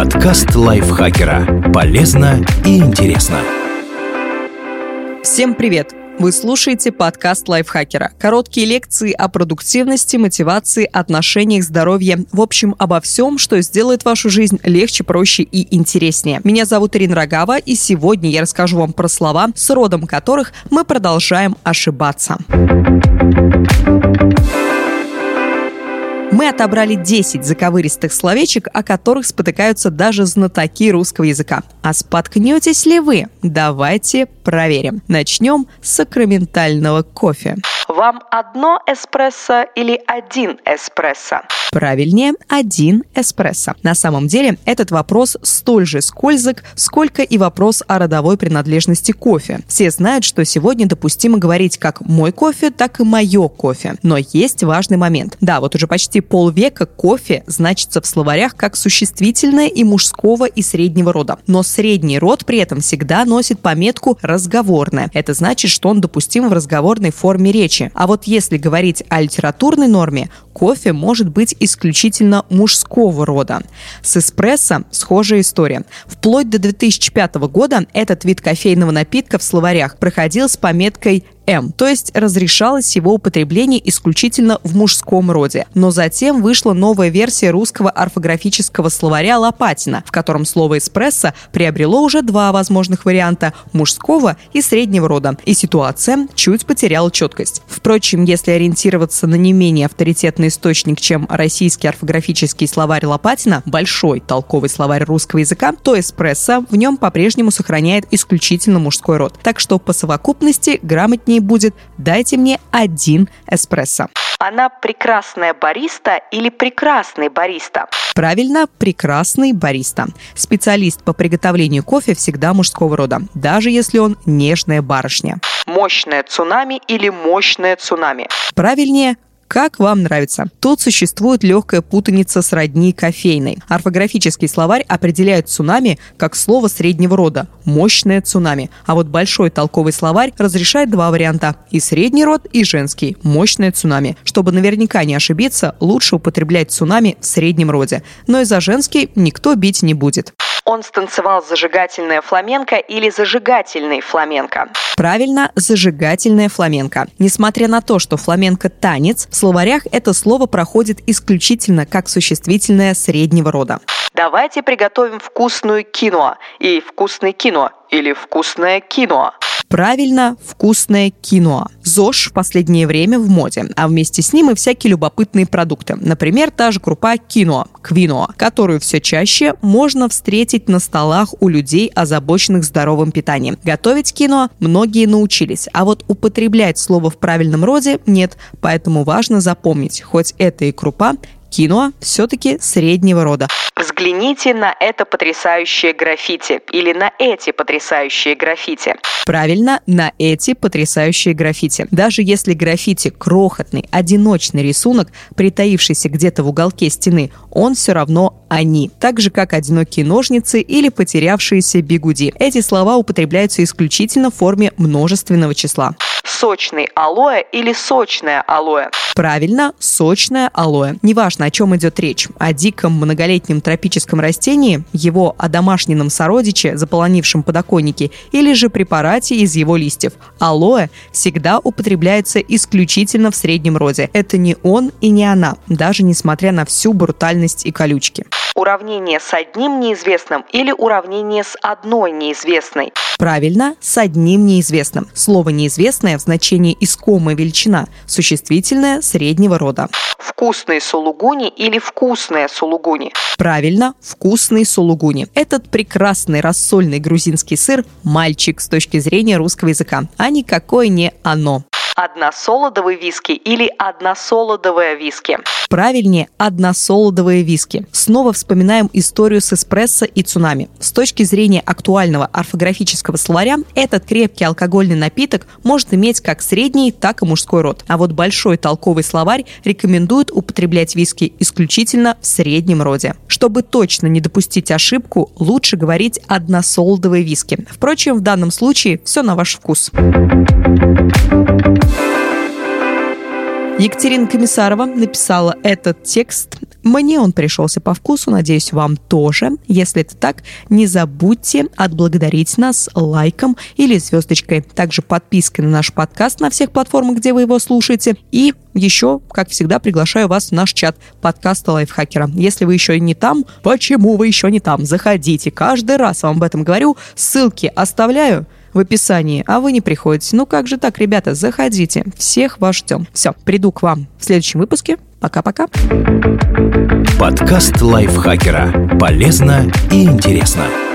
Подкаст лайфхакера. Полезно и интересно. Всем привет! Вы слушаете подкаст лайфхакера. Короткие лекции о продуктивности, мотивации, отношениях, здоровье. В общем, обо всем, что сделает вашу жизнь легче, проще и интереснее. Меня зовут Ирина Рогава, и сегодня я расскажу вам про слова, с родом которых мы продолжаем ошибаться. Мы отобрали 10 заковыристых словечек, о которых спотыкаются даже знатоки русского языка. А споткнетесь ли вы? Давайте проверим. Начнем с сакраментального кофе. Вам одно эспрессо или один эспрессо? Правильнее, один эспрессо. На самом деле, этот вопрос столь же скользок, сколько и вопрос о родовой принадлежности кофе. Все знают, что сегодня допустимо говорить как «мой кофе», так и «моё кофе». Но есть важный момент. Да, вот уже почти полвека кофе значится в словарях как существительное и мужского, и среднего рода. Но средний род при этом всегда носит пометку «разговорное». Это значит, что он допустим в разговорной форме речи. А вот если говорить о литературной норме, кофе может быть исключительно мужского рода. С эспрессо схожая история. Вплоть до 2005 года этот вид кофейного напитка в словарях проходил с пометкой М, то есть разрешалось его употребление исключительно в мужском роде. Но затем вышла новая версия русского орфографического словаря Лопатина, в котором слово «эспрессо» приобрело уже два возможных варианта – мужского и среднего рода, и ситуация чуть потеряла четкость. Впрочем, если ориентироваться на не менее авторитетный источник, чем российский орфографический словарь Лопатина, большой толковый словарь русского языка, то эспрессо в нем по-прежнему сохраняет исключительно мужской род. Так что по совокупности грамотнее будет «дайте мне один эспрессо». Она прекрасная бариста или прекрасный бариста? Правильно, прекрасный бариста. Специалист по приготовлению кофе всегда мужского рода, даже если он нежная барышня. Мощное цунами или мощное цунами? Правильнее, как вам нравится? Тут существует легкая путаница с родней кофейной. Орфографический словарь определяет цунами как слово среднего рода – мощное цунами. А вот большой толковый словарь разрешает два варианта – и средний род, и женский – мощное цунами. Чтобы наверняка не ошибиться, лучше употреблять цунами в среднем роде. Но и за женский никто бить не будет. Он станцевал зажигательное фламенко или зажигательный фламенко? Правильно, зажигательное фламенко. Несмотря на то, что фламенко – танец, в словарях это слово проходит исключительно как существительное среднего рода. Давайте приготовим вкусную кино и вкусный кино или вкусное кино. Правильно, вкусное кино. ЗОЖ в последнее время в моде, а вместе с ним и всякие любопытные продукты. Например, та же крупа кино, квиноа, которую все чаще можно встретить на столах у людей, озабоченных здоровым питанием. Готовить кино многие научились, а вот употреблять слово в правильном роде нет, поэтому важно запомнить, хоть это и крупа, кино все-таки среднего рода. Взгляните на это потрясающее граффити или на эти потрясающие граффити. Правильно, на эти потрясающие граффити. Даже если граффити крохотный, одиночный рисунок, притаившийся где-то в уголке стены, он все равно они. Так же, как одинокие ножницы или потерявшиеся бигуди. Эти слова употребляются исключительно в форме множественного числа сочный алоэ или сочное алоэ? Правильно, сочное алоэ. Неважно, о чем идет речь. О диком многолетнем тропическом растении, его одомашненном сородиче, заполонившем подоконники, или же препарате из его листьев. Алоэ всегда употребляется исключительно в среднем роде. Это не он и не она, даже несмотря на всю брутальность и колючки. Уравнение с одним неизвестным или уравнение с одной неизвестной? Правильно, с одним неизвестным. Слово «неизвестное» в значении искомая величина, существительное среднего рода. Вкусные сулугуни или вкусная сулугуни? Правильно, вкусный сулугуни. Этот прекрасный рассольный грузинский сыр – мальчик с точки зрения русского языка, а никакое не оно односолодовый виски или односолодовая виски? Правильнее, односолодовые виски. Снова вспоминаем историю с эспрессо и цунами. С точки зрения актуального орфографического словаря, этот крепкий алкогольный напиток может иметь как средний, так и мужской род. А вот большой толковый словарь рекомендует употреблять виски исключительно в среднем роде. Чтобы точно не допустить ошибку, лучше говорить односолодовые виски. Впрочем, в данном случае все на ваш вкус. Екатерина Комиссарова написала этот текст. Мне он пришелся по вкусу, надеюсь, вам тоже. Если это так, не забудьте отблагодарить нас лайком или звездочкой. Также подпиской на наш подкаст на всех платформах, где вы его слушаете. И еще, как всегда, приглашаю вас в наш чат подкаста Лайфхакера. Если вы еще не там, почему вы еще не там? Заходите. Каждый раз вам об этом говорю. Ссылки оставляю в описании, а вы не приходите. Ну как же так, ребята, заходите. Всех вас ждем. Все, приду к вам в следующем выпуске. Пока-пока. Подкаст лайфхакера. Полезно и интересно.